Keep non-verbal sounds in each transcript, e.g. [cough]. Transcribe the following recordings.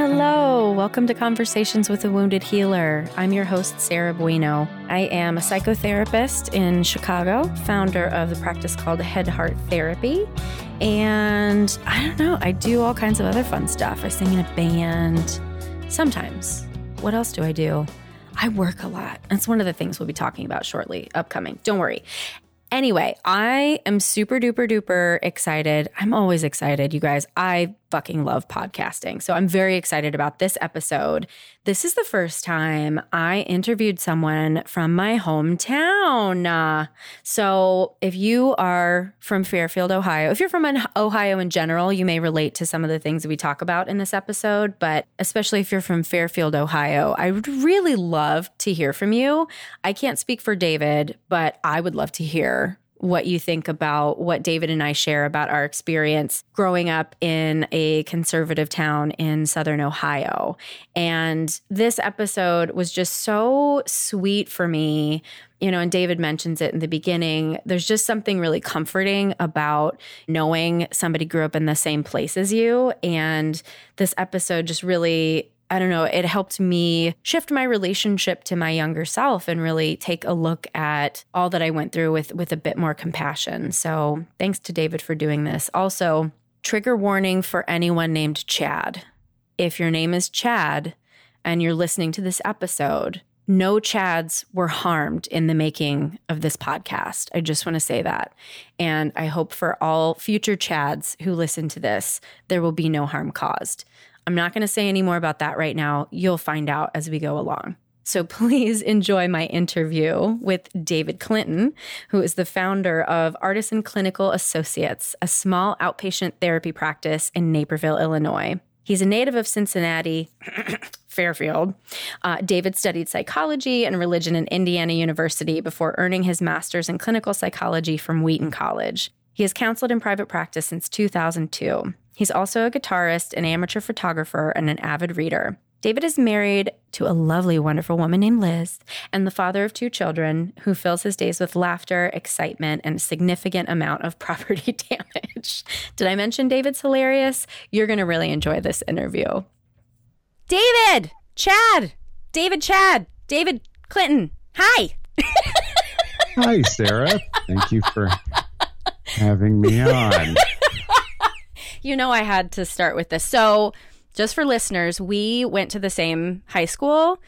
Hello, welcome to Conversations with a Wounded Healer. I'm your host, Sarah Bueno. I am a psychotherapist in Chicago, founder of the practice called Head Heart Therapy. And I don't know, I do all kinds of other fun stuff. I sing in a band sometimes. What else do I do? I work a lot. That's one of the things we'll be talking about shortly, upcoming. Don't worry. Anyway, I am super duper duper excited. I'm always excited, you guys. I fucking love podcasting. So I'm very excited about this episode. This is the first time I interviewed someone from my hometown. So if you are from Fairfield, Ohio, if you're from Ohio in general, you may relate to some of the things that we talk about in this episode. But especially if you're from Fairfield, Ohio, I would really love to hear from you. I can't speak for David, but I would love to hear what you think about what David and I share about our experience growing up in a conservative town in Southern Ohio. And this episode was just so sweet for me. You know, and David mentions it in the beginning. There's just something really comforting about knowing somebody grew up in the same place as you. And this episode just really I don't know, it helped me shift my relationship to my younger self and really take a look at all that I went through with with a bit more compassion. So, thanks to David for doing this. Also, trigger warning for anyone named Chad. If your name is Chad and you're listening to this episode, no Chads were harmed in the making of this podcast. I just want to say that. And I hope for all future Chads who listen to this, there will be no harm caused. I'm not going to say any more about that right now. You'll find out as we go along. So [laughs] please enjoy my interview with David Clinton, who is the founder of Artisan Clinical Associates, a small outpatient therapy practice in Naperville, Illinois. He's a native of Cincinnati, [clears throat] Fairfield. Uh, David studied psychology and religion in Indiana University before earning his master's in clinical psychology from Wheaton College. He has counseled in private practice since 2002. He's also a guitarist, an amateur photographer, and an avid reader. David is married to a lovely, wonderful woman named Liz and the father of two children who fills his days with laughter, excitement, and a significant amount of [laughs] property damage. Did I mention David's hilarious? You're going to really enjoy this interview. David, Chad, David, Chad, David Clinton. Hi. Hi, Sarah. Thank you for having me on [laughs] you know, I had to start with this. So, just for listeners, we went to the same high school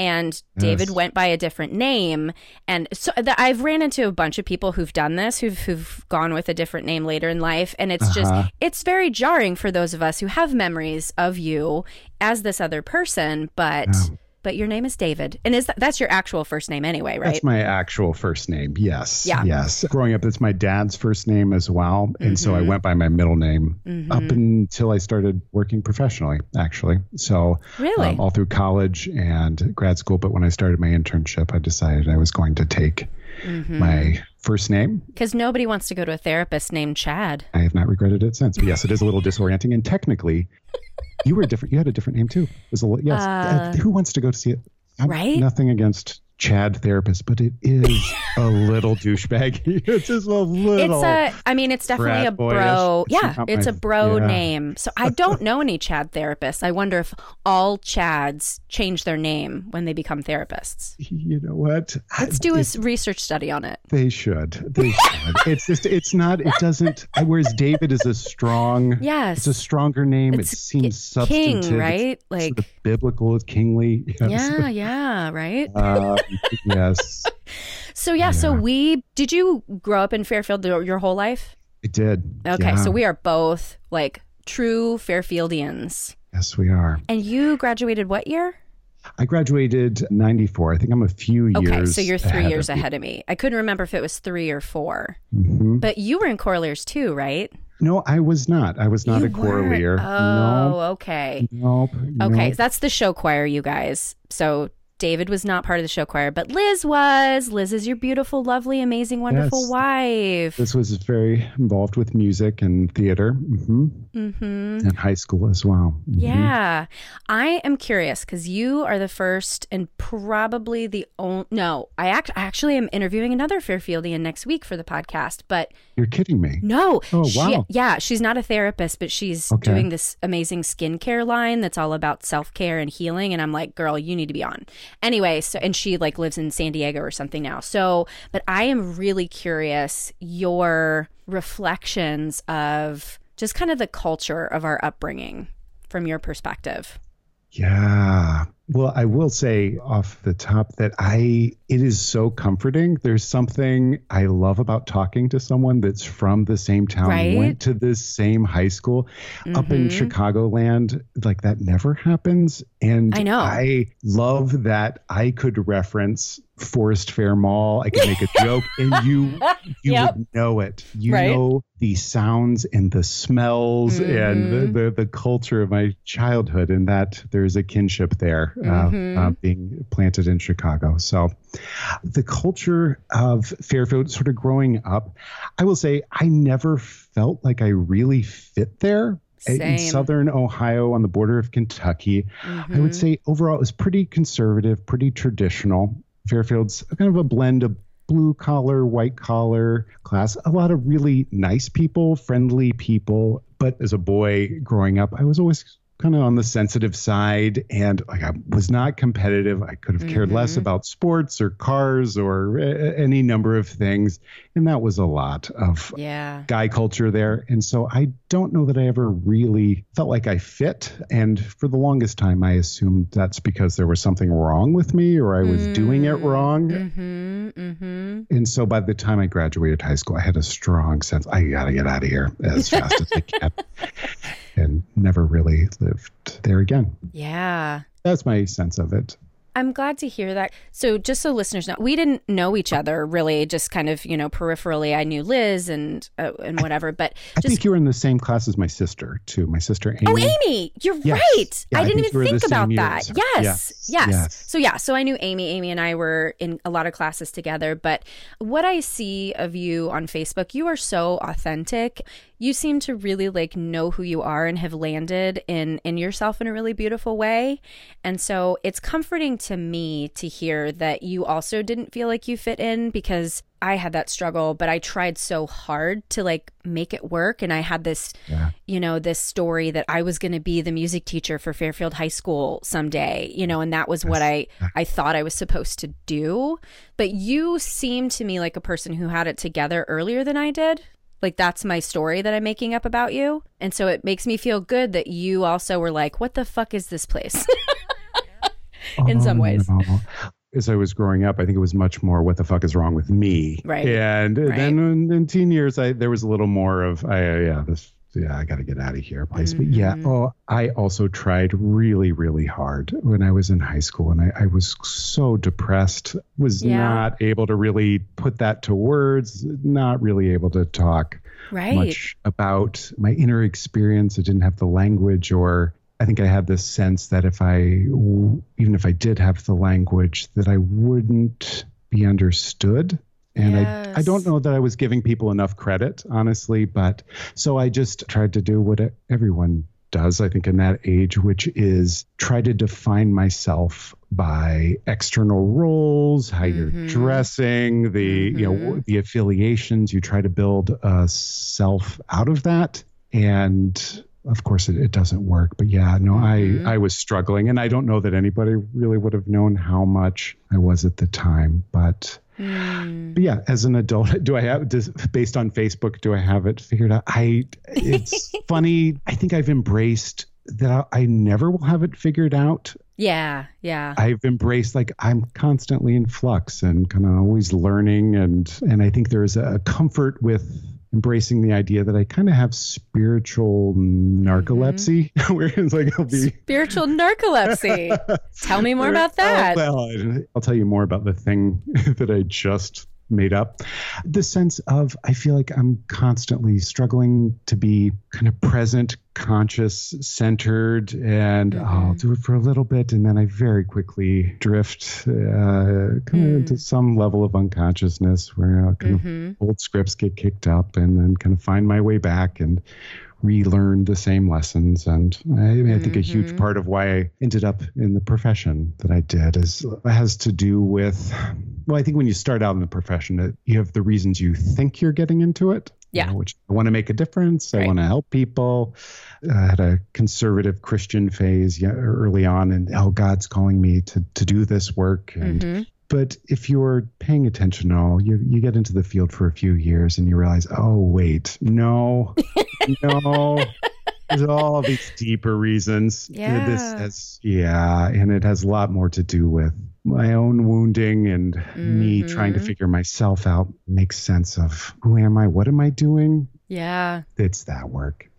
and David yes. went by a different name. And so the, I've ran into a bunch of people who've done this, who've, who've gone with a different name later in life. And it's uh-huh. just, it's very jarring for those of us who have memories of you as this other person. But. Yeah but your name is David, and is that, that's your actual first name anyway, right? That's my actual first name. Yes. Yeah. Yes. Growing up, it's my dad's first name as well, and mm-hmm. so I mm-hmm. went by my middle name mm-hmm. up until I started working professionally. Actually, so really um, all through college and grad school. But when I started my internship, I decided I was going to take mm-hmm. my first name. Because nobody wants to go to a therapist named Chad. I have not regretted it since. But yes, it is a little disorienting. And technically, you were different. You had a different name too. It was a yes. Uh, who wants to go to see it? I'm, right. Nothing against Chad therapist, but it is a little [laughs] douchebaggy. [laughs] It's just a little. It's a. I mean, it's definitely a bro. It's yeah, it's my, a bro yeah. name. So I [laughs] don't know any Chad therapists. I wonder if all Chads change their name when they become therapists. You know what? Let's do a research study on it. They should. They should. it's just. It's not. It doesn't. Whereas David is a strong. Yes. It's a stronger name. It's it seems substantive. King, right? It's like sort of biblical, kingly. Yes. Yeah. Yeah. Right. Uh, [laughs] yes. [laughs] So yeah, yeah, so we did you grow up in Fairfield your whole life? I did. Okay, yeah. so we are both like true Fairfieldians. Yes, we are. And you graduated what year? I graduated 94. I think I'm a few years. Okay, so you're three ahead years of ahead of me. I couldn't remember if it was three or 4 mm-hmm. But you were in Choraliers too, right? No, I was not. I was not you a leader. Oh, nope. okay. Nope. Okay, nope. that's the show choir, you guys. So David was not part of the show choir, but Liz was. Liz is your beautiful, lovely, amazing, wonderful Yes. wife. This was very involved with music and theater hmm mm-hmm. and high school as well. Mhm. Yeah. I am curious because you are the first and probably the only. No, I, act- I actually am interviewing another Fairfieldian next week for the podcast, but You're kidding me. no. Oh, she- wow. yeah, she's not a therapist, but she's Okay. doing this amazing skincare line that's all about self care and healing. And I'm like, girl, you need to be on. Anyway, so, and she like lives in San Diego or something now. So, but I am really curious your reflections of just kind of the culture of our upbringing from your perspective. Yeah. Well, I will say off the top that I it is so comforting. There's something I love about talking to someone that's from the same town, Right? went to this same high school up in Mhm. Chicagoland. Like that never happens. And I know. I love that I could reference Forest Fair Mall. I could make a joke [laughs] and you you Yep. would know it. You Right. know the sounds and the smells and Mhm. the, the the culture of my childhood and that there's a kinship there uh, Mhm. uh, being planted in Chicago. So the culture of Fairfield sort of growing up, I will say I never felt like I really fit there. In southern Ohio on the border of Kentucky, I would Mhm. say overall it was pretty conservative, pretty traditional. Fairfield's kind of a blend of blue collar, white collar class, a lot of really nice people, friendly people. But as a boy growing up, I was always kind of on the sensitive side and like I was not competitive. I could have cared less Mhm. about sports or cars or uh, any number of things. And that was a lot of Yeah. guy culture there. And so I don't know that I ever really felt like I fit. And for the longest time, I assumed that's because there was something wrong with me or I was doing it wrong. Mm-hmm. Mm-hmm. And so by the time I graduated high school, I had a strong sense I got to get out of here as fast as I can. [laughs] And never really lived there again. Yeah. That's my sense of it. I'm glad to hear that. So, just so listeners know, we didn't know each other really, just kind of, you know, peripherally. I knew Liz and uh, and whatever, but I just think you were in the same class as my sister, too. My sister Amy. Oh, Amy, you're Yes. right. Yeah, I I didn't think even think about that. Yes. yes. Yes. So, yeah, so I knew Amy. Amy and I were in a lot of classes together. But what I see of you on Facebook, you are so authentic. You seem to really like know who you are and have landed in in yourself in a really beautiful way. And so it's comforting to me to hear that you also didn't feel like you fit in because I had that struggle, but I tried so hard to like make it work. And I had this, Yeah. you know, this story that I was going to be the music teacher for Fairfield High School someday, you know, and that was what I, I thought I was supposed to do. But you seem to me like a person who had it together earlier than I did. Like that's my story that I'm making up about you. And so it makes me feel good that you also were like, what the fuck is this place? [laughs] [laughs] in some ways. Oh, no. As I was growing up, I think it was much more "What the fuck is wrong with me?" Right. And Right. then in, in teen years, I there was a little more of, I, yeah, this, yeah, I got to get out of here, place. But yeah, Mhm. oh, I also tried really, really hard when I was in high school, and I, I was so depressed, was Yeah. not able to really put that to words, not really able to talk right. much about my inner experience. I didn't have the language, or I think I had this sense that if I, even if I did have the language, that I wouldn't be understood. And I, I don't know that I was giving people enough credit, honestly. But so I just tried to do what everyone does, I think, in that age, which is try to define myself by external roles, how Mhm. you're dressing, the you know Mhm. the affiliations. You try to build a self out of that, and of course it, it doesn't work. But yeah, no, Mhm. I I was struggling, and I don't know that anybody really would have known how much I was at the time, but. Mm. But yeah, as an adult, [laughs] do I have does, based on Facebook? Do I have it figured out? I it's [laughs] funny. I think I've embraced that. I never will have it figured out. Yeah. Yeah. I've embraced like I'm constantly in flux and kind of always learning, and and I think there's a comfort with embracing the idea that I kind of have spiritual narcolepsy, mm-hmm. [laughs] where it's like I'll be Spiritual narcolepsy. [laughs] Tell me more about oh, that. Oh, well, I'll tell you more about the thing [laughs] that I just made up. The sense of I feel like I'm constantly struggling to be kind of present, conscious, centered, and mm-hmm. I'll do it for a little bit, and then I very quickly drift uh, kind mm. of into some level of unconsciousness where uh, kind mm-hmm. of old scripts get kicked up, and then kind of find my way back and relearn the same lessons. And I, I, mean, I think mm-hmm. a huge mm-hmm. part of why I ended up in the profession that I did is has to do with, well, I think when you start out in the profession, you have the reasons you think you're getting into it. Yeah. You know, which I want to make a difference. Right. I want to help people. I had a conservative Christian phase early on, and oh, God's calling me to to do this work, and mm-hmm. But if you're paying attention at all, you, you get into the field for a few years and you realize, oh, wait, no, [laughs] no. There's all these deeper reasons. Yeah. This has, yeah. And it has a lot more to do with my own wounding and mm-hmm. me trying to figure myself out, make sense of who am I? What am I doing? Yeah. It's that work.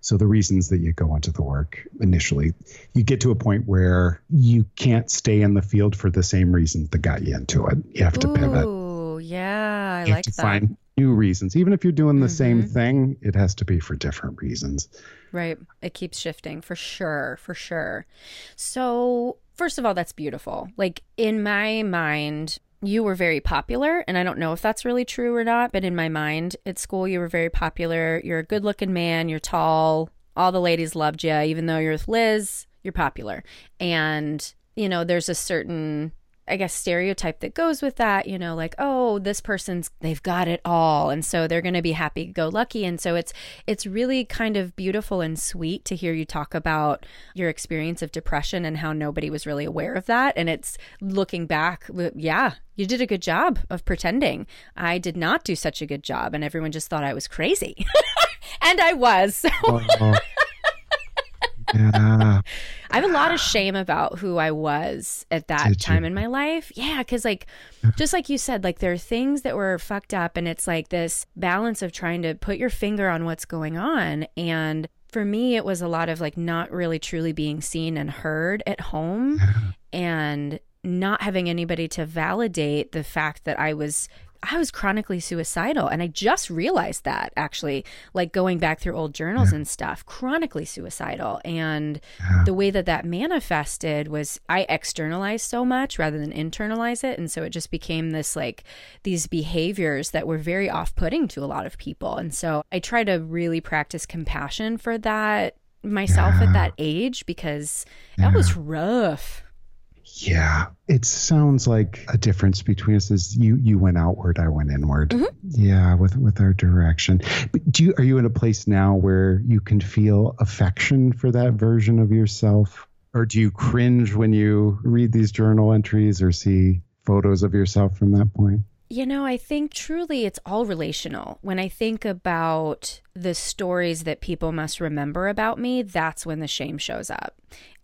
So the reasons that you go into the work initially, you get to a point where you can't stay in the field for the same reasons that got you into it. You have to Ooh, pivot. Oh, yeah, I you like have to that. Find new reasons. Even if you're doing the mm-hmm. same thing, it has to be for different reasons. Right. It keeps shifting for sure, for sure. So, first of all, that's beautiful. Like in my mind, you were very popular, and I don't know if that's really true or not, but in my mind at school, you were very popular. You're a good looking man, you're tall, all the ladies loved you, even though you're with Liz, you're popular. And, you know, there's a certain I guess stereotype that goes with that, you know, like, oh, this person's they've got it all and so they're going to be happy go lucky and so it's it's really kind of beautiful and sweet to hear you talk about your experience of depression and how nobody was really aware of that and it's looking back, yeah, you did a good job of pretending. I did not do such a good job and everyone just thought I was crazy. [laughs] and I was. So. Yeah. [laughs] I have a lot of shame about who I was at that Did time you? in my life. Yeah, because like, just like you said, like there are things that were fucked up, and it's like this balance of trying to put your finger on what's going on. And for me, it was a lot of like not really truly being seen and heard at home, and not having anybody to validate the fact that I was I was chronically suicidal. And I just realized that actually, like going back through old journals yeah. and stuff, chronically suicidal. And yeah. the way that that manifested was I externalized so much rather than internalize it. And so it just became this like these behaviors that were very off putting to a lot of people. And so I try to really practice compassion for that myself yeah. at that age because that was rough. Yeah, it sounds like a difference between us is you you went outward, I went inward. Mm-hmm. Yeah, with with our direction. But do you are you in a place now where you can feel affection for that version of yourself, or do you cringe when you read these journal entries or see photos of yourself from that point? You know, I think truly it's all relational. When I think about the stories that people must remember about me, that's when the shame shows up.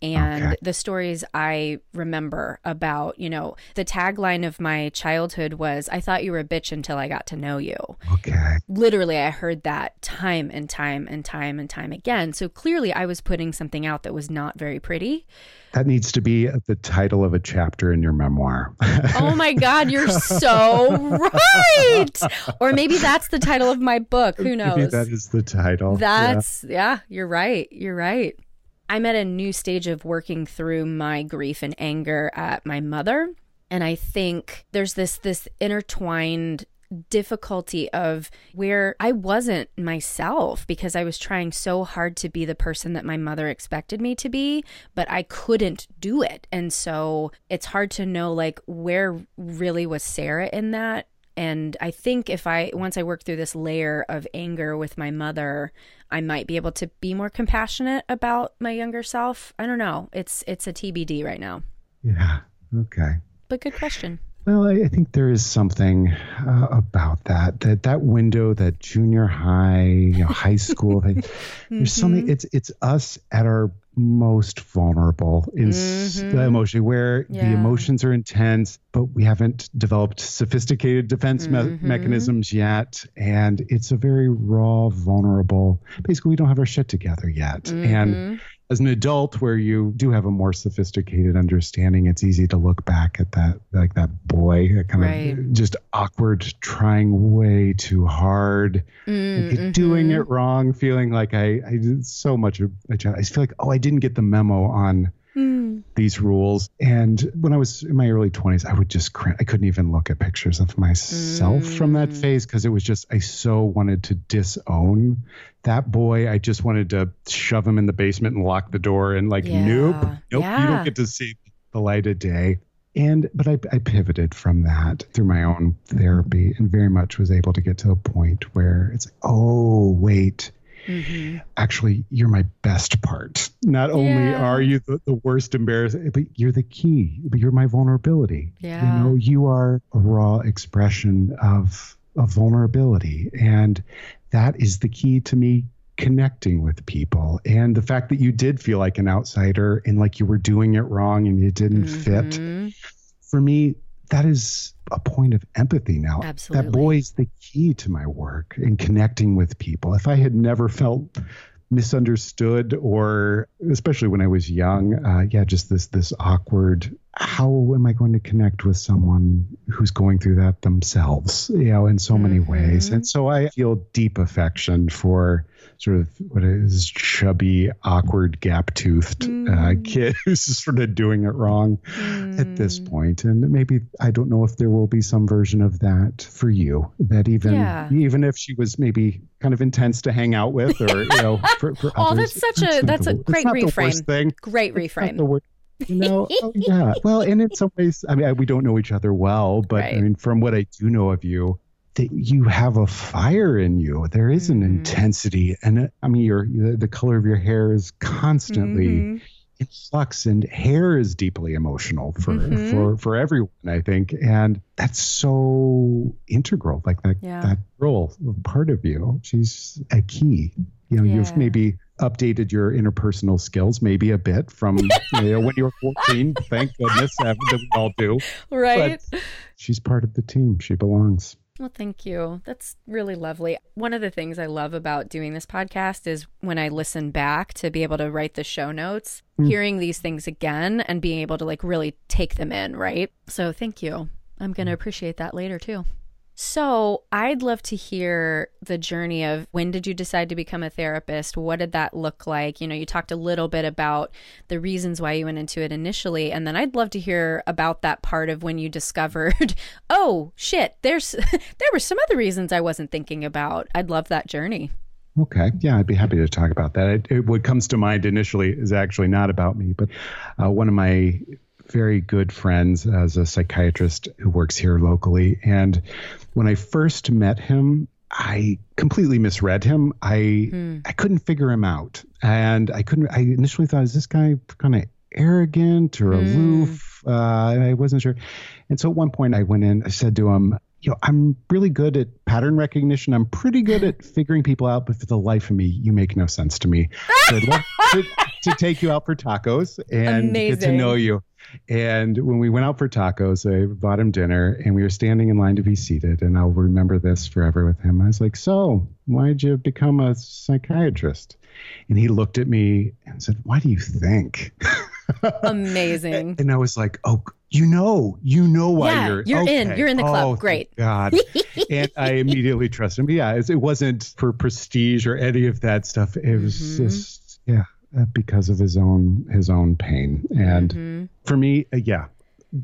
And okay. the stories I remember about, you know, the tagline of my childhood was, I thought you were a bitch until I got to know you. Okay. Literally, I heard that time and time and time and time again. So clearly, I was putting something out that was not very pretty. That needs to be the title of a chapter in your memoir. oh my [laughs] God, you're so [laughs] right. Or maybe that's the title of my book. Who knows? Is the title. That's, yeah, yeah you're right. You're right. I'm at a new stage of working through my grief and anger at my mother. And I think there's this this intertwined difficulty of where I wasn't myself because I was trying so hard to be the person that my mother expected me to be, but I couldn't do it. And so it's hard to know like where really was Sarah in that. And I think if I, once I work through this layer of anger with my mother, I might be able to be more compassionate about my younger self. I don't know. It's, it's a TBD right now. Yeah. Okay. But good question. Well, I, think there is something uh, about that that that window, that junior high, you know, high school. There's mm-hmm. something. It's it's us at our most vulnerable in mm-hmm. emotion, where yeah. the emotions are intense, but we haven't developed sophisticated defense mm-hmm. me- mechanisms yet, and it's a very raw, vulnerable. Basically, we don't have our shit together yet, and mm-hmm. As an adult where you do have a more sophisticated understanding it's easy to look back at that like that boy that kind Right. of just awkward trying way too hard Mm, like, doing mhm. it wrong feeling like i i did so much of i just feel like oh i didn't get the memo on Mm. these rules and when i was in my early 20s i would just cr- i couldn't even look at pictures of myself from that Mm. phase because it was just i so wanted to disown that boy i just wanted to shove him in the basement and lock the door and like Yeah. nope nope you don't get to see the light of day and but I, I pivoted from that through my own therapy and very much was able to get to a point where it's like oh wait Mhm. actually you're my best part not only are you the, the worst embarrassing but you're the key but you're my vulnerability Yeah. you know you are a raw expression of of vulnerability and that is the key to me connecting with people and the fact that you did feel like an outsider and like you were doing it wrong and you didn't fit Mhm. for me that is a point of empathy now Absolutely. that boy's the key to my work and connecting with people. If I had never felt misunderstood or especially when I was young, uh, yeah, just this this awkward how am I going to connect with someone who's going through that themselves, you know, in so many ways. Mhm. And so I feel deep affection for sort of what is chubby, awkward, gap-toothed uh, Mm. kid [laughs] who's sort of doing it wrong at this Mm. point and maybe i don't know if there will be some version of that for you that even Yeah. even if she was maybe kind of intense to hang out with or you know [laughs] for, for Oh, others, that's such a- that's the a wor- great the reframe. thing Great reframe. the you know [laughs] oh, yeah well and in some ways i mean I- we don't know each other well but Right. i mean from what i do know of you that you have a fire in you there is an Mhm. intensity and uh, i mean your the, the color of your hair is constantly Mhm. in flux and hair is deeply emotional for Mhm. for for everyone i think and that's so integral like that Yeah. that role part of you she's a key you know Yeah. you've maybe updated your interpersonal skills maybe a bit from [laughs] you know, when you were 14 thank goodness that we all do Right. she's part of the team she belongs Well, thank you. That's really lovely. One of the things I love about doing this podcast is when I listen back to be able to write the show notes, Mm. hearing these things again and being able to like really take them in, right? So, thank you. I'm going to appreciate that later too. So, I'd love to hear the journey of when did you decide to become a therapist? What did that look like? You know, you talked a little bit about the reasons why you went into it initially, and then I'd love to hear about that part of when you discovered, [laughs] oh shit, there's [laughs] there were some other reasons I wasn't thinking about. I'd love that journey. Okay. Yeah, I'd be happy to talk about that. It, it, what comes to mind initially is actually not about me, but uh, one of my very good friends as a psychiatrist who works here locally. And when I first met him, I completely misread him. I Hmm. I couldn't figure him out, and I couldn't. I initially thought, is this guy kind of arrogant or Hmm. aloof? Uh, I wasn't sure. And so at one point, I went in. I said to him, you know, I'm really good at pattern recognition. I'm pretty good at figuring people out, but for the life of me, you make no sense to me. So I'd love to, to take you out for tacos and get to know you. And when we went out for tacos, I bought him dinner and we were standing in line to be seated. And I'll remember this forever with him. I was like, So, why'd you become a psychiatrist? And he looked at me and said, Why do you think? [laughs] Amazing. And I was like, Oh, you know, you know why Yeah, you're you're in. You're in the club. Oh, Great. God. [laughs] and I immediately trusted him. Yeah, it, it wasn't for prestige or any of that stuff. It was Mhm. just, yeah, because of his own his own pain. And Mhm. for me, uh, yeah,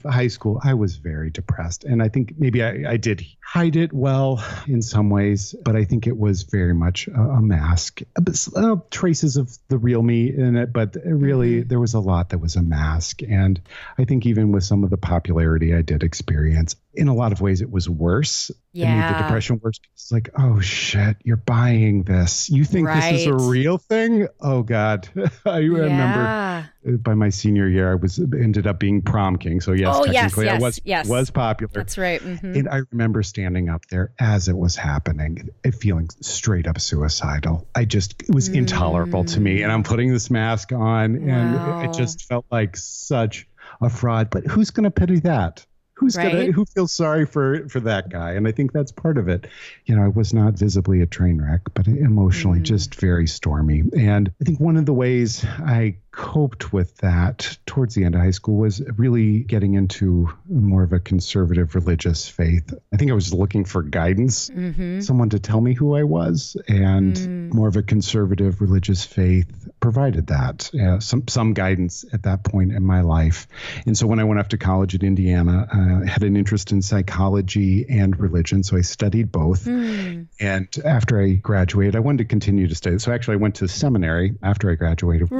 high school, I was very depressed. And I think maybe I, I did hide it well in some ways, but I think it was very much a, a mask. Uh, but, uh, traces of the real me in it, but really Mhm. there was a lot that was a mask. And I think even with some of the popularity I did experience, in a lot of ways it was worse. It made the depression worse. It's like, oh shit, you're buying this. You think this is a real thing? Oh God. [laughs] I remember Yeah. by my senior year, I was ended up being prom king. So yes, Oh, yes, technically I yes, was yes. was popular. That's right. Mhm. And I remember standing up there as it was happening, it feeling straight up suicidal. I just it was intolerable to me, and I'm putting this mask on, and it just felt like such a fraud. But who's going to pity that? who's Right. gonna who feels sorry for for that guy and i think that's part of it you know i was not visibly a train wreck but emotionally Mm. just very stormy and i think one of the ways i coped with that towards the end of high school was really getting into more of a conservative religious faith i think i was looking for guidance Mm-hmm. someone to tell me who I was, and Mm. more of a conservative religious faith provided that uh, some some guidance at that point in my life. And so when I went off to college at Indiana, uh, I had an interest in psychology and religion, so I studied both. Mm. And after I graduated, I wanted to continue to study. So actually, I went to seminary after I graduated. um,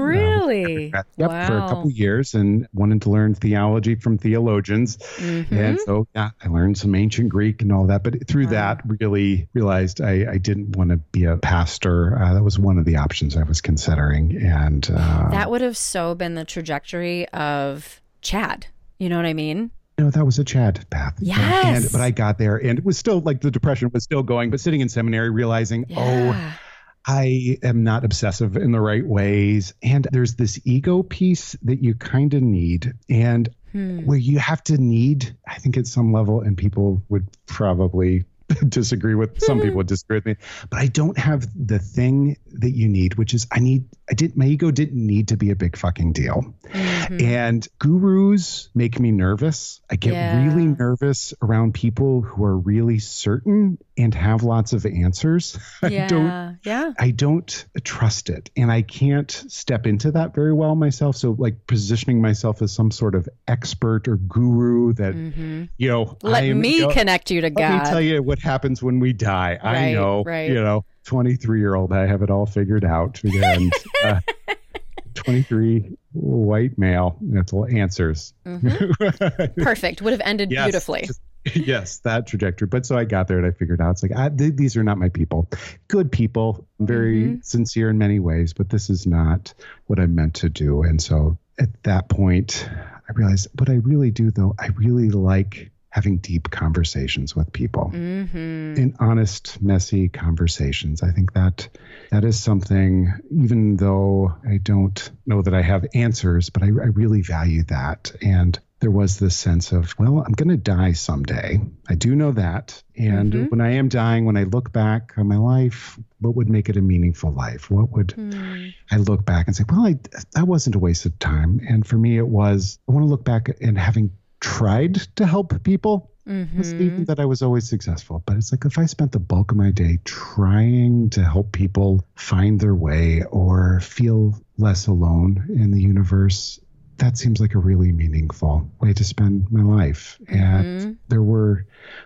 Really? Yep, for a Wow. couple years and wanted to learn theology from theologians. Mhm. And so, yeah, I learned some ancient Greek and all that. But through Wow. that, really realized I, I didn't want to be a pastor. Uh, that was one of the options I was considering. And uh, That would have so been the trajectory of Chad. You know what I mean? no, that was a Chad path. Yes. And, but I got there and it was still like the depression was still going. But sitting in seminary, realizing, oh, Yeah. I am not obsessive in the right ways. And there's this ego piece that you kind of need. And Hmm. where you have to need, I think at some level, and people would probably [laughs] disagree with some people would disagree with me, but I don't have the thing that you need, which is I need I didn't my ego didn't need to be a big fucking deal. Mhm. And gurus make me nervous. I get Yeah. really nervous around people who are really certain and have lots of answers. [laughs] I yeah. don't yeah. I don't trust it and I can't step into that very well myself. So like positioning myself as some sort of expert or guru that, hmm you know, Let I am, me you know, connect you to god let me tell you what happens when we die. I Right, know, right. you know, 23 year old, I have it all figured out. And uh, [laughs] 23 white male, that's all answers. Mhm. [laughs] Perfect. Would have ended Yes, beautifully. just- [laughs] yes, that trajectory. But so I got there and I figured out it's like I, th- these are not my people. Good people, very Mhm. sincere in many ways, but this is not what I'm meant to do. And so at that point, I realized what I really do, though, I really like having deep conversations with people. hmm In honest, messy conversations. I think that that is something, even though I don't know that I have answers, but I, I really value that. And there was this sense of, well, I'm going to die someday. I do know that. And Mhm. when I am dying, when I look back on my life, what would make it a meaningful life? What would Hmm. I look back and say, well, I, that wasn't a waste of time. And for me, it was, I want to look back and having tried to help people Mhm. even that I was always successful. But it's like if I spent the bulk of my day trying to help people find their way or feel less alone in the universe, that seems like a really meaningful way to spend my life. And Mhm. there were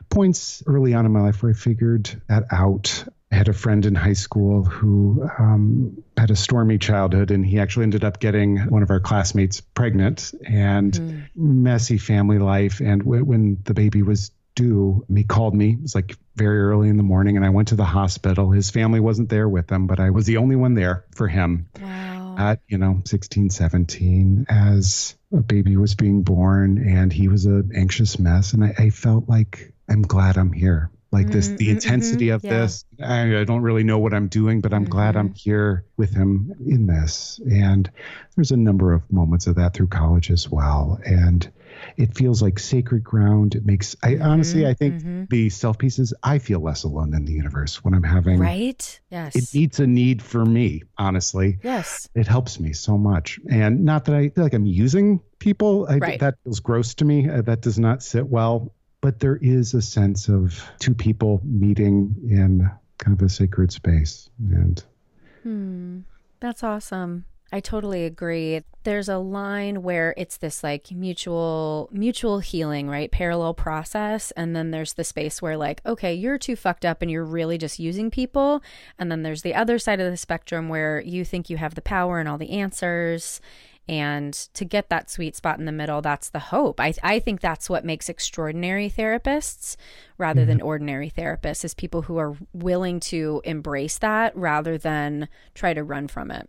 points early on in my life where I figured that out. I had a friend in high school who um, had a stormy childhood, and he actually ended up getting one of our classmates pregnant and Mhm. messy family life. And w- when the baby was due, he called me. It was like very early in the morning, and I went to the hospital. His family wasn't there with him, but I was the only one there for him Wow. At you know 16 17 as a baby was being born and he was an anxious mess. And I, I felt like i'm glad i'm here like this Mhm, the mhm, intensity mhm, of yeah. this I, I don't really know what i'm doing but i'm glad i'm here with him in this and there's a number of moments of that through college as well and it feels like sacred ground it makes i honestly i think mhm. the self pieces i feel less alone in the universe when i'm having Right? Yes. it meets a need for me honestly yes. it helps me so much and not that i feel like i'm using people I, Right. that feels gross to me Uh, that does not sit well but there is a sense of two people meeting in kind of a sacred space and Hmm. That's awesome. I totally agree. There's a line where it's this like mutual mutual healing, right? Parallel process and then there's the space where like, okay, you're too fucked up and you're really just using people, and then there's the other side of the spectrum where you think you have the power and all the answers. And to get that sweet spot in the middle, that's the hope. I, I think that's what makes extraordinary therapists rather than mm-hmm. ordinary therapists is people who are willing to embrace that rather than try to run from it.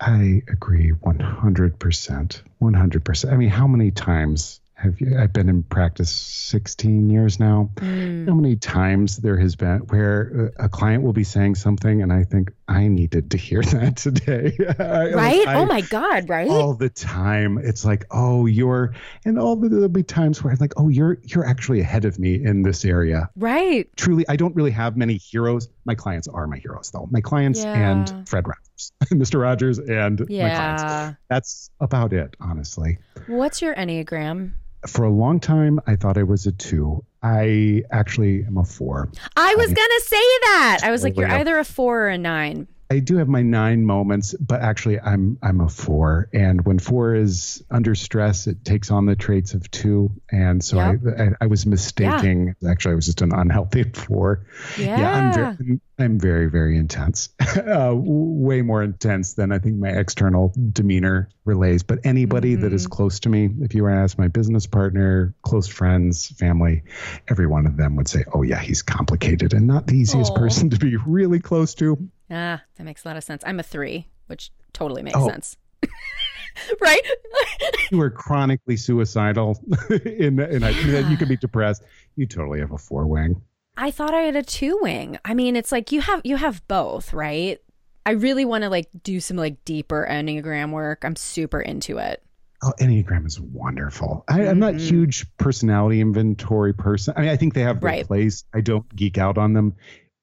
i agree 100% 100% i mean how many times have you, I've been in practice 16 years now. Mm. How many times there has been where a client will be saying something and I think I needed to hear [laughs] that today. [laughs] right? I, oh my God, right? All the time. It's like, oh, you're and all the, there'll be times where I'm like, oh, you're you're actually ahead of me in this area. Right. Truly, I don't really have many heroes. My clients are my heroes though. My clients Yeah. and Fred Rogers, [laughs] Mr. Rogers and my clients. Yeah. That's about it, honestly. What's your Enneagram? For a long time, I thought I was a two. I actually am a four. I was I- gonna say that. I was like, you're either a four or a nine. I do have my nine moments, but actually I'm I'm a four. And when four is under stress, it takes on the traits of two. And so I, I I was mistaking. Actually, I was just an unhealthy [laughs] four. Yeah. I'm very I'm very very intense. [laughs] uh, way more intense than I think my external demeanor relays. But anybody that is Mhm. close to me, if you were to ask my business partner, close friends, family, every one of them would say, "Oh yeah, he's complicated and not the easiest Aw. person to be really close to." Ah, that makes a lot of sense. I'm a three, which totally makes Oh. sense. [laughs] right? [laughs] you are chronically suicidal in, in a, you could be depressed you totally have a four wing I thought I had a two wing. I mean, it's like you have you have both, right? I really want to like do some like deeper enneagram work. I'm super into it. oh enneagram is wonderful I, i'm not Mhm. huge personality inventory person i mean i think they have their Right. place i don't geek out on them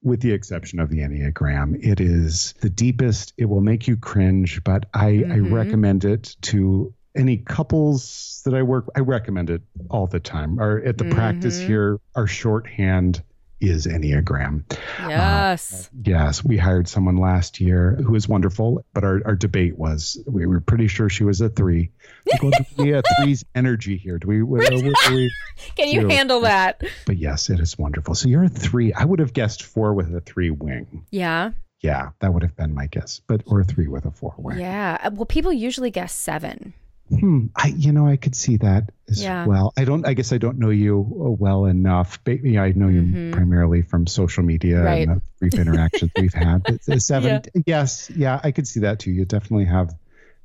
with the exception of the enneagram it is the deepest it will make you cringe but i i Mhm. recommend it to any couples that i work i recommend it all the time or at the practice Mhm. here our shorthand is enneagram Yes. Uh, yes, we hired someone last year who was wonderful, but our, our debate was we were pretty sure she was a three. Like, well, do we have uh, three's [laughs] energy here? Do we, uh, what, what do we? [laughs] Can you handle that? But yes, it is wonderful. So you're a three. I would have guessed four with a three wing. Yeah. Yeah, that would have been my guess. But or a three with a four wing. Yeah. Uh, Well, people usually guess seven. Hmm. I you know I could see that as Yeah. well. I don't. I guess I don't know you uh, well enough. But, yeah, I know you Mhm. primarily from social media Right. and the brief interactions we've had. But [laughs] seven, yes, yeah, I could see that too. You definitely have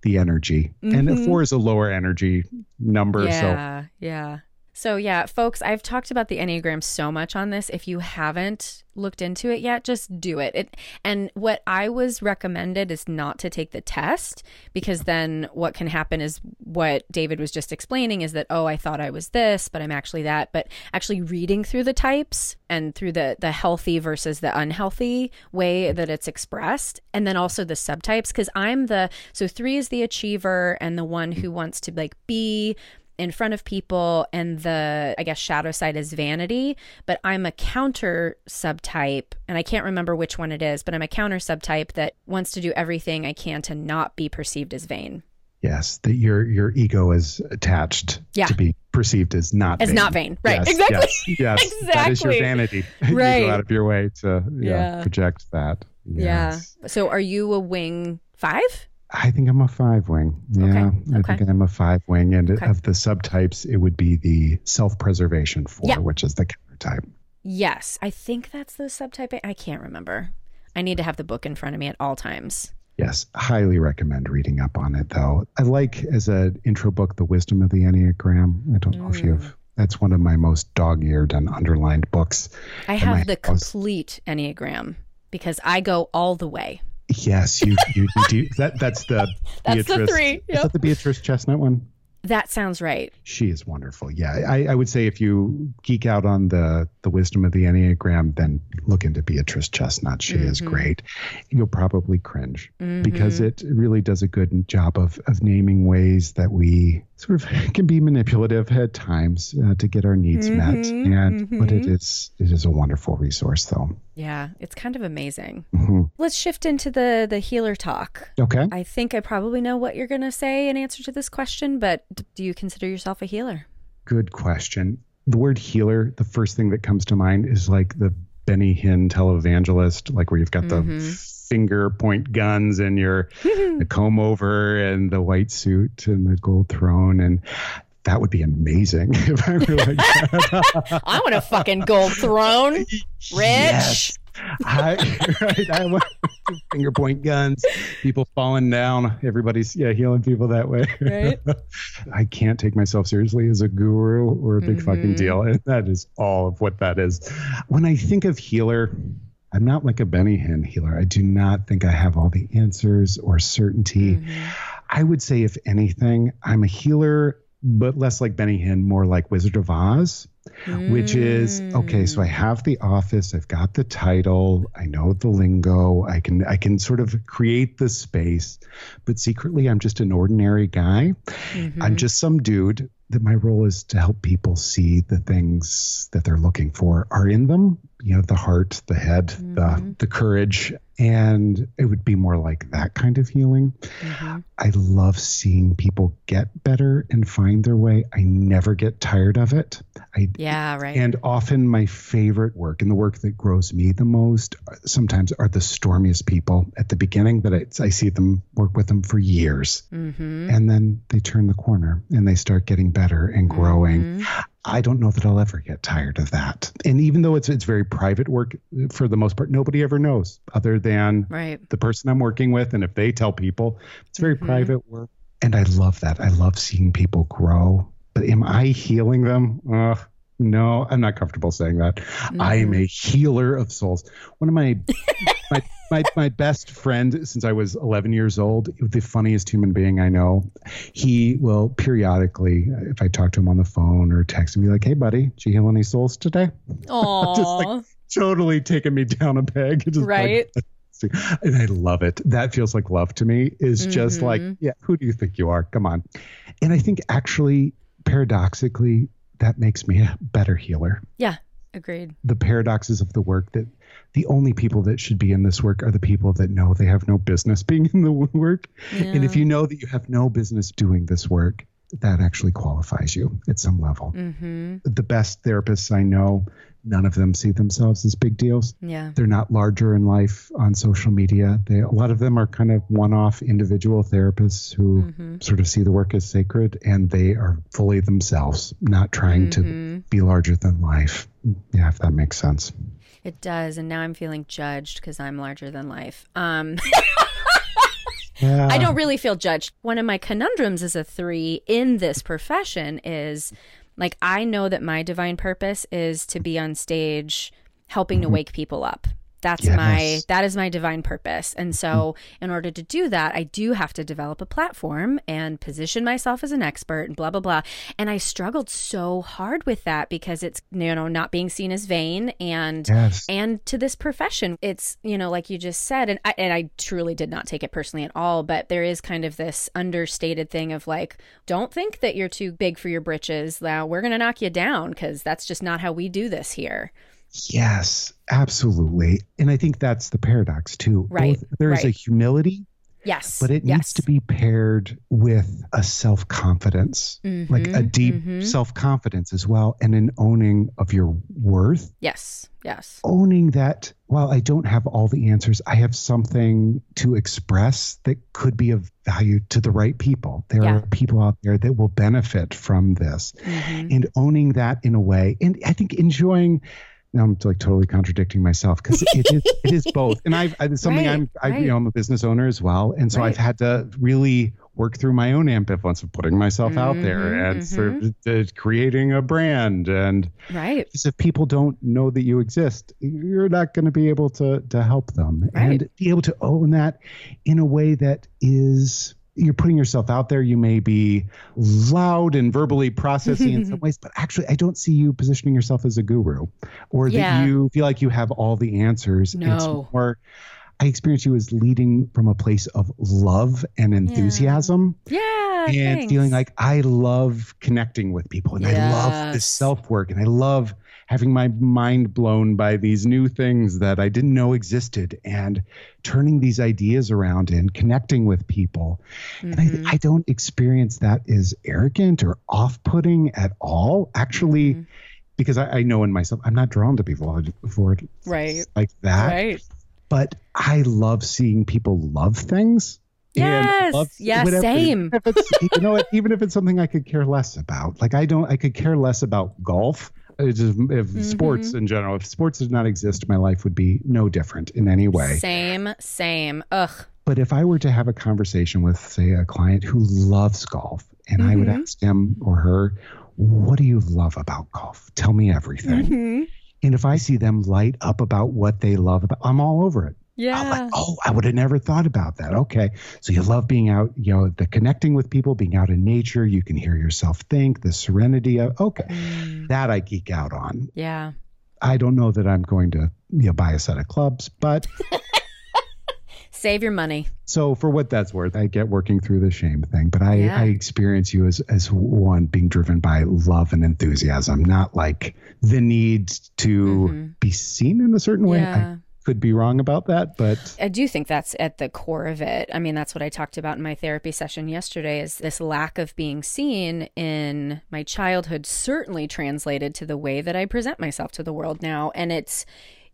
the energy, and a Mhm. four is a lower energy number. So Yeah, yeah. So yeah, folks, I've talked about the Enneagram so much on this. If you haven't looked into it yet, just do it. It and what I was recommended is not to take the test because then what can happen is what David was just explaining is that oh, I thought I was this, but I'm actually that. But actually reading through the types and through the the healthy versus the unhealthy way that it's expressed and then also the subtypes because I'm the so 3 is the achiever and the one who wants to like be in front of people and the i guess shadow side is vanity but i'm a counter subtype and i can't remember which one it is but i'm a counter subtype that wants to do everything i can to not be perceived as vain yes, that your your ego is attached Yeah. to be perceived as not as vain. not vain right Yes, exactly Yes, yes. [laughs] that is your Exactly. vanity. [laughs] you Right. go out of your way to yeah, Yeah. project that. Yes. yeah so are you a wing five I think I'm a five wing. Yeah, I okay. think I'm a five wing. And Okay. of the subtypes, it would be the self preservation four, Yeah. which is the counter type. yes i think that's the subtype i can't remember i need to have the book in front of me at all times Yes, highly recommend reading up on it, though. I like as an intro book, The Wisdom of the Enneagram. I don't know if Mm. you've, that's one of my most dog eared and underlined books. i have the house- complete enneagram because i go all the way Yes, you, you, you do. That, that's the [laughs] That's the Beatrice. three, Is that the Beatrice Chestnut one? that sounds right She is wonderful. Yeah, I, I would say if you geek out on the the wisdom of the enneagram, then look into Beatrice Chestnut. She is Mhm. great. You'll probably cringe because Mhm. it really does a good job of of naming ways that we sort of [laughs] can be manipulative at times uh, to get our needs met. Mhm, And but it mhm. is it is a wonderful resource, though. Yeah, it's kind of amazing. Mhm. Let's shift into the the healer talk. Okay. I think I probably know what you're going to say in answer to this question, but do you consider yourself a healer? Good question. The word healer, the first thing that comes to mind is like the Benny Hinn televangelist, like where you've got the Mhm. finger point guns and your the [laughs] comb over and the white suit and the gold throne and that would be amazing [laughs] if I were like that. [laughs] I want a fucking gold throne. Yes. I, [laughs] right, I want finger point guns, people falling down. Everybody's yeah healing people that way. Right. I can't take myself seriously as a guru or a big Mhm. fucking deal, and that is all of what that is. When I think of healer. I'm not like a Benny Hinn healer. I do not think I have all the answers or certainty. Mhm. I would say, if anything, I'm a healer, but less like Benny Hinn, more like Wizard of Oz, which is okay. So I Mm. have the office, I've got the title, I know the lingo, I can I can sort of create the space, but secretly I'm just an ordinary guy. Mhm. I'm just some dude. That my role is to help people see the things that they're looking for are in them. You know, the heart, the head, the Mhm. the courage, and it would be more like that kind of healing. Mhm. I love seeing people get better and find their way. I never get tired of it. I Yeah, right. and often my favorite work and the work that grows me the most uh, sometimes are the stormiest people at the beginning that I, I see them work with them for years mm-hmm. and then they turn the corner and they start getting better and growing. Mhm. I don't know that I'll ever get tired of that. And even though it's it's very private work for the most part, nobody ever knows other than Right. the person I'm working with. And if they tell people, it's very Mhm. private work. And I love that. I love seeing people grow. But am I healing them? Ugh, no, I'm not comfortable saying that. I am a healer of souls. One of my [laughs] my, my my best friend since I was 11 years old, the funniest human being I know. He will periodically, if I talk to him on the phone or text him, be like, "Hey, buddy, did you heal any souls today?" [laughs] Aw. Totally taking me down a peg. [laughs] Just like, right. and I love it. That feels like love to me. Is just like, Mhm. yeah, who do you think you are? Come on. And I think actually, paradoxically, that makes me a better healer. Yeah, agreed. The paradoxes of the work that the only people that should be in this work are the people that know they have no business [laughs] being in the work. And if you know that you have no business doing this work, that actually qualifies you at some level. Mm-hmm. The best therapists I know, none of them see themselves as big deals Yeah. they're not larger in life on social media. They a lot of them are kind of one-off individual therapists who Mm-hmm. sort of see the work as sacred and they are fully themselves, not trying to Mhm. be larger than life. Yeah, if that makes sense. It does, and now I'm feeling judged because I'm larger than life. Um, [laughs] Yeah. I don't really feel judged. One of my conundrums as a three in this profession is like I know that my divine purpose is to be on stage helping to mm-hmm. wake people up. That's my that is my divine purpose. And so mm. in order to do that, I do have to develop a platform and position myself as an expert and blah blah blah. And I struggled so hard with that because it's you know not being seen as vain and Yes. and to this profession it's you know like you just said and I, and I truly did not take it personally at all but there is kind of this understated thing of like don't think that you're too big for your britches now we're going to knock you down because that's just not how we do this here Yes, absolutely. And I think that's the paradox too. Right, Both, there is a humility, yes but it yes. needs to be paired with a self-confidence. Like a deep mhm. self-confidence as well and an owning of your worth yes yes owning that while I don't have all the answers, I have something to express that could be of value to the right people. There Yeah. are people out there that will benefit from this. Mhm. And owning that in a way, and I think enjoying. Now I'm like totally contradicting myself because it is it is both, and I've it's something Right, I'm I, right. you know I'm a business owner as well, and so Right. I've had to really work through my own ambivalence of putting myself out there Mhm, and sort of uh, creating a brand. And right. because if people don't know that you exist, you're not going to be able to to help them and be able to own that in a way that is you're putting yourself out there. You may be loud and verbally processing in some [laughs] ways, but actually, I don't see you positioning yourself as a guru or Yeah. that you feel like you have all the answers. No. It's more. I experience you as leading from a place of love and enthusiasm yeah and thanks. feeling like I love connecting with people and I love Yes. self work and I love having my mind blown by these new things that I didn't know existed and turning these ideas around and connecting with people. And Mhm. I, I don't experience that as arrogant or off putting at all. Actually, Mhm. because I, I know in myself, I'm not drawn to people for Right. like that. right But I love seeing people love things. and Yes. Yes, whatever- same. even if it's- you know? Even if it's something I could care less about, like I don't, I could care less about golf. It's just, if mm-hmm. sports in general, if sports did not exist, my life would be no different in any way. Same, same. Ugh. But if I were to have a conversation with, say, a client who loves golf, and mm-hmm. I would mm-hmm. ask him or her, what do you love about golf? Tell me everything. Mm-hmm. And if I see them light up about what they love about, I'm all over it. Yeah. I'm like, oh, I would have never thought about that. Okay. So you love being out, you know, the connecting with people, being out in nature. You can hear yourself think, the serenity of, okay. Mm. That I geek out on. Yeah. I don't know that I'm going to you know, buy a set of clubs, but [laughs] Save your money. So for what that's worth, I get working through the shame thing, but I, yeah. I experience you as as one being driven by love and enthusiasm, not like the need to mm-hmm. be seen in a certain way. Yeah. I could be wrong about that, but I do think that's at the core of it. I mean, that's what I talked about in my therapy session yesterday is this lack of being seen in my childhood certainly translated to the way that I present myself to the world now. And it's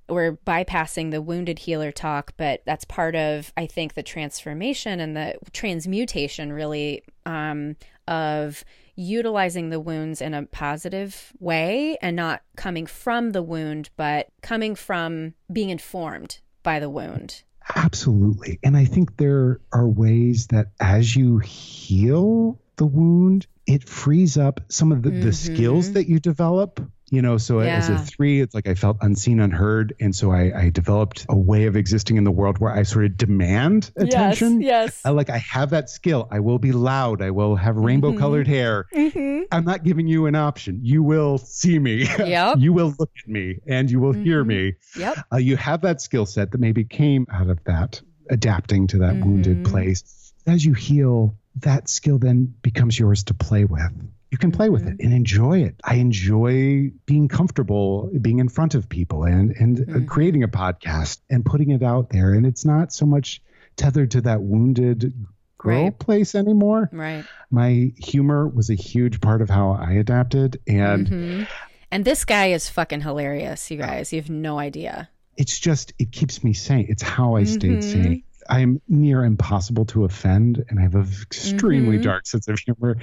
we're bypassing the wounded healer talk, but that's part of, I think, the transformation and the transmutation, really, um, of utilizing the wounds in a positive way and not coming from the wound, but coming from being informed by the wound. Absolutely. And I think there are ways that as you heal the wound, it frees up some of the, mm-hmm. the skills that you develop you know so yeah. as a three it's like i felt unseen unheard and so I, I, developed a way of existing in the world where i sort of demand attention yes, yes. I, like i have that skill i will be loud i will have rainbow colored mm-hmm. hair mm-hmm. i'm not giving you an option you will see me yep. [laughs] you will look at me and you will mm-hmm. hear me yep. Uh, you have that skill set that maybe came out of that adapting to that wounded mm-hmm. place as you heal that skill then becomes yours to play with you can play with it mm-hmm. and enjoy it. I enjoy being comfortable being in front of people and and mm-hmm. creating a podcast and putting it out there. And it's not so much tethered to that wounded girl right. place anymore. Right. My humor was a huge part of how I adapted and mm-hmm. and this guy is fucking hilarious, you guys. You have no idea. It's just it keeps me sane. It's how I stayed mm-hmm. sane. I'm near impossible to offend, and I have an extremely mm-hmm. dark sense of humor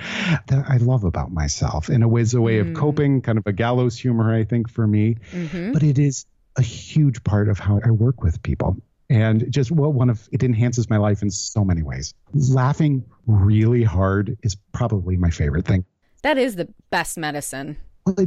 that I love about myself. In a way, it's a way mm. of coping, kind of a gallows humor, I think, for me. Mm-hmm. But it is a huge part of how I work with people. And just well, one of it enhances my life in so many ways. Laughing really hard is probably my favorite thing. That is the best medicine.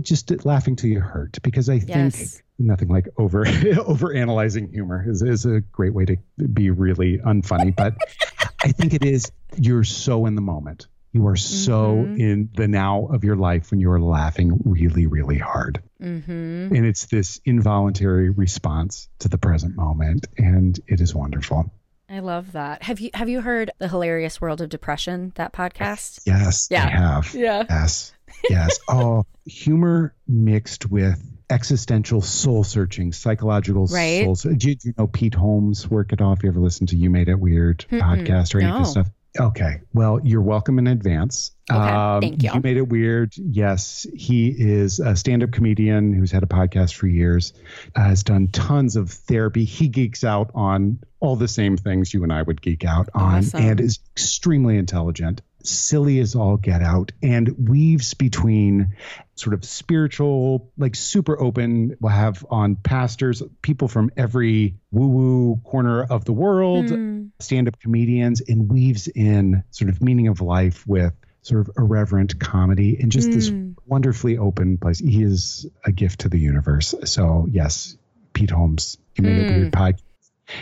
Just laughing till you hurt because I think yes nothing like over [laughs] over analyzing humor is, is a great way to be really unfunny but [laughs] i think it is you're so in the moment you are so mm-hmm. in the now of your life when you're laughing really really hard mm-hmm. and it's this involuntary response to the present moment and it is wonderful I love that. Have you have you heard the hilarious world of depression? That podcast. Yes, yeah. I have. Yeah. Yes. Yes. [laughs] oh, humor mixed with existential soul searching, psychological right. soul. Do you, do you know Pete Holmes' work at all? Have you ever listened to You Made It Weird Mm-mm. podcast or any no. of this stuff? Okay. Well, you're welcome in advance. Okay. Um, Thank you. You made it weird. Yes. He is a stand up comedian who's had a podcast for years, uh, has done tons of therapy. He geeks out on all the same things you and I would geek out on awesome. and is extremely intelligent silly as all get out and weaves between sort of spiritual, like super open. We'll have on pastors, people from every woo woo corner of the world, mm. stand up comedians, and weaves in sort of meaning of life with sort of irreverent comedy and just mm. this hmm. wonderfully open place. He is a gift to the universe. So, yes, Pete Holmes, he made mm. a weird hmm. podcast.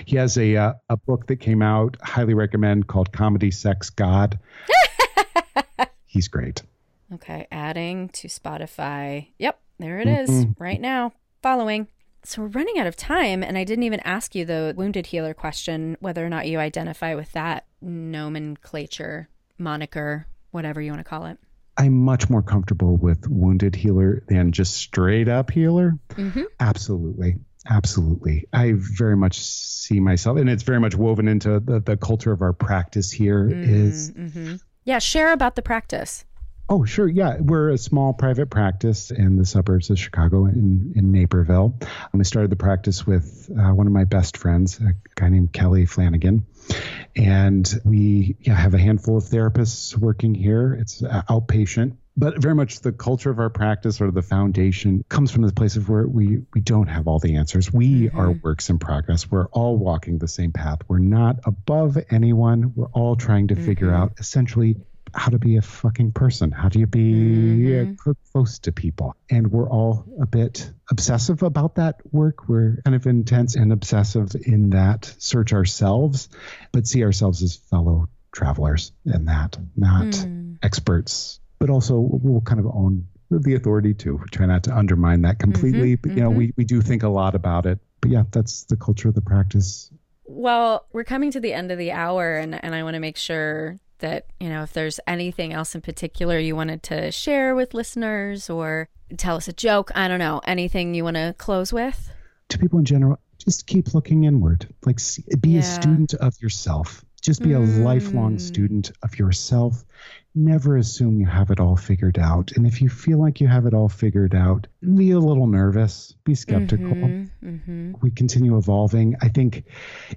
He has a uh, a book that came out, highly recommend, called Comedy Sex God. [laughs] He's great. Okay, adding to Spotify. Yep, there it is, mm-hmm. right now. Following. So we're running out of time, and I didn't even ask you the wounded healer question, whether or not you identify with that nomenclature, moniker, whatever you want to call it. I'm much more comfortable with wounded healer than just straight up healer. Mm-hmm. Absolutely. Absolutely. I very much see myself, and it's very much woven into the, the culture of our practice here. Mm-hmm. Is mm-hmm. Yeah, share about the practice. Oh, sure. Yeah. We're a small private practice in the suburbs of Chicago in, in Naperville. Um, I started the practice with uh, one of my best friends, a guy named Kelly Flanagan. And we yeah, have a handful of therapists working here. It's outpatient but very much the culture of our practice or the foundation comes from the place of where we we don't have all the answers. We Mhm. are works in progress. We're all walking the same path. We're not above anyone. We're all trying to figure Mhm. out essentially how to be a fucking person. How do you be Mhm. close to people? And we're all a bit obsessive about that work. We're kind of intense and obsessive in that search ourselves, but see ourselves as fellow travelers in that, not Mm. experts, but also we'll kind of own the authority too. We try not to undermine that completely, Mhm, but you know, mhm. we, we do think a lot about it. But yeah, that's the culture of the practice. Well, we're coming to the end of the hour, and, and I want to make sure that, you know, if there's anything else in particular you wanted to share with listeners or tell us a joke, I don't know, anything you want to close with? To people in general, just keep looking inward. Like see, be Yeah. a student of yourself. Just be a lifelong Mm. student of yourself. Never assume you have it all figured out. And if you feel like you have it all figured out, be a little nervous, be skeptical. Mhm, mhm. we continue evolving. I think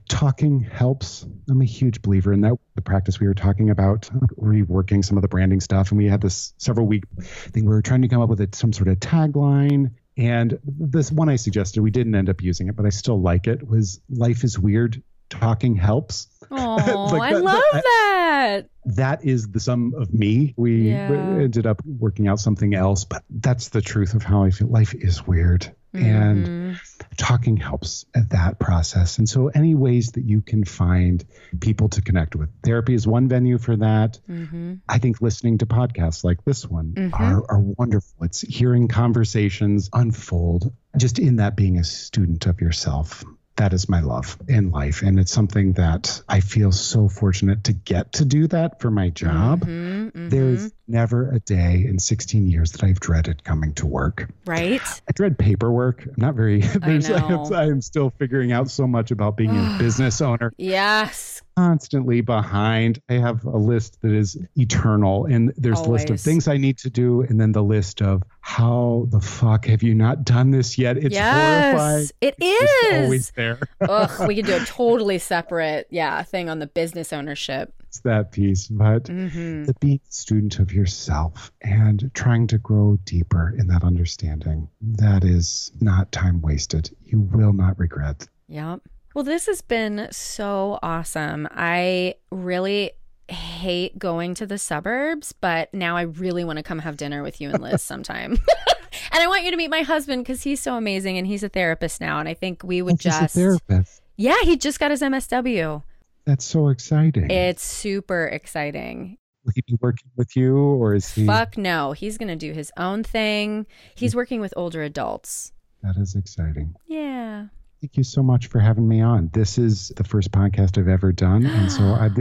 talking helps. I'm a huge believer in that. The practice we were talking about, reworking some of the branding stuff, and we had this several week thing. We were trying to come up with a, some sort of tagline. And this one I suggested, we didn't end up using it, but I still like it. Was life is weird. Talking helps. [laughs] Oh, Like I that- love that- that. Is the sum of me. We Yeah. ended up working out something else, but that's the truth of how I feel. Life is weird. And Mhm. talking helps at that process. And so, any ways that you can find people to connect with, therapy is one venue for that. Mhm. I think listening to podcasts like this one Mhm. are, are wonderful. It's hearing conversations unfold, just in that being a student of yourself. That is my love in life. And it's something that I feel so fortunate to get to do that for my job. Mhm, mhm. There's never a day in 16 years that I've dreaded coming to work. right. I dread paperwork. I'm not very. [laughs] There's, [laughs] know. I'm still figuring out so much about being a [gasps] business owner. Yes. Constantly behind. I have a list that is eternal, and there's a list of things I need to do, and then the list of how the fuck have you not done this yet? It's horrifying. yes, it It's is. always there. Ugh, we could do a [laughs] totally separate, yeah, thing on the business ownership. It's that piece, but. hmm The being student of yourself and trying to grow deeper in that understanding. That is not time wasted. You will not regret Yep. Well, this has been so awesome. I really hate going to the suburbs, but now I really want to come have dinner with you and Liz [laughs] sometime. [laughs] and I want you to meet my husband because he's so amazing and he's a therapist now. And I think we would he's a just. therapist. Yeah, he just got his MSW. That's so exciting. It's super exciting. Will he be working with you or is he? Fuck no. He's going to do his own thing. He's working with older adults. That is exciting. Yeah. Thank you so much for having me on. This is the first podcast I've ever done, and so I,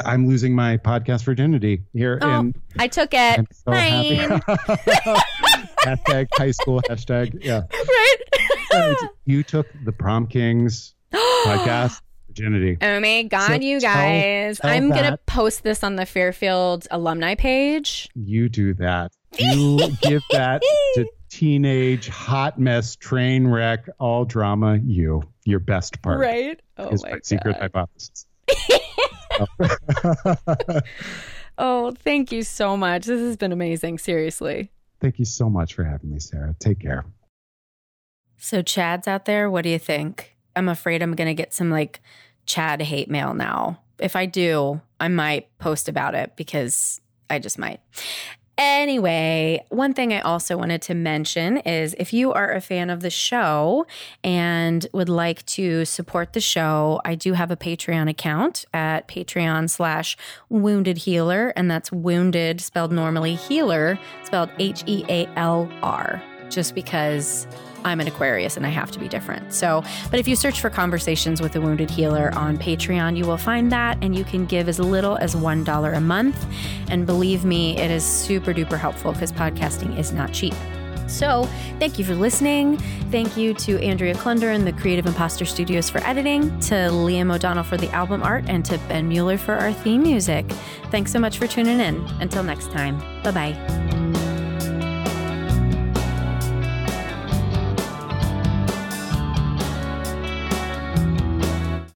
[gasps] I'm losing my podcast virginity here, Oh, and I took it. I'm so happy. [laughs] hashtag high school hashtag yeah. right? [laughs] you took the Prom Kings [gasps] podcast virginity. Oh my God, So you guys. tell I'm going to post this on the Fairfield alumni page. You do that. You give that to [laughs] teenage hot mess train wreck all drama. You your best part Right? Oh is my my secret God. hypothesis. [laughs] Oh, thank you so much. This has been amazing. Seriously. Thank you so much for having me, Sarah. Take care. So, Chad's out there. What do you think? I'm afraid I'm going to get some like Chad hate mail now. If I do, I might post about it because I just might. Anyway, one thing I also wanted to mention is if you are a fan of the show and would like to support the show, I do have a Patreon account at Patreon slash wounded healer, and that's wounded spelled normally healer, spelled H E A L R, just because I'm an Aquarius and I have to be different. So, but if you search for Conversations with a Wounded Healer on Patreon, you will find that and you can give as little as $1 a month. And believe me, it is super duper helpful because podcasting is not cheap. So, thank you for listening. Thank you to Andrea Klunder and the Creative Imposter Studios for editing, to Liam O'Donnell for the album art, and to Ben Mueller for our theme music. Thanks so much for tuning in. Until next time, bye bye.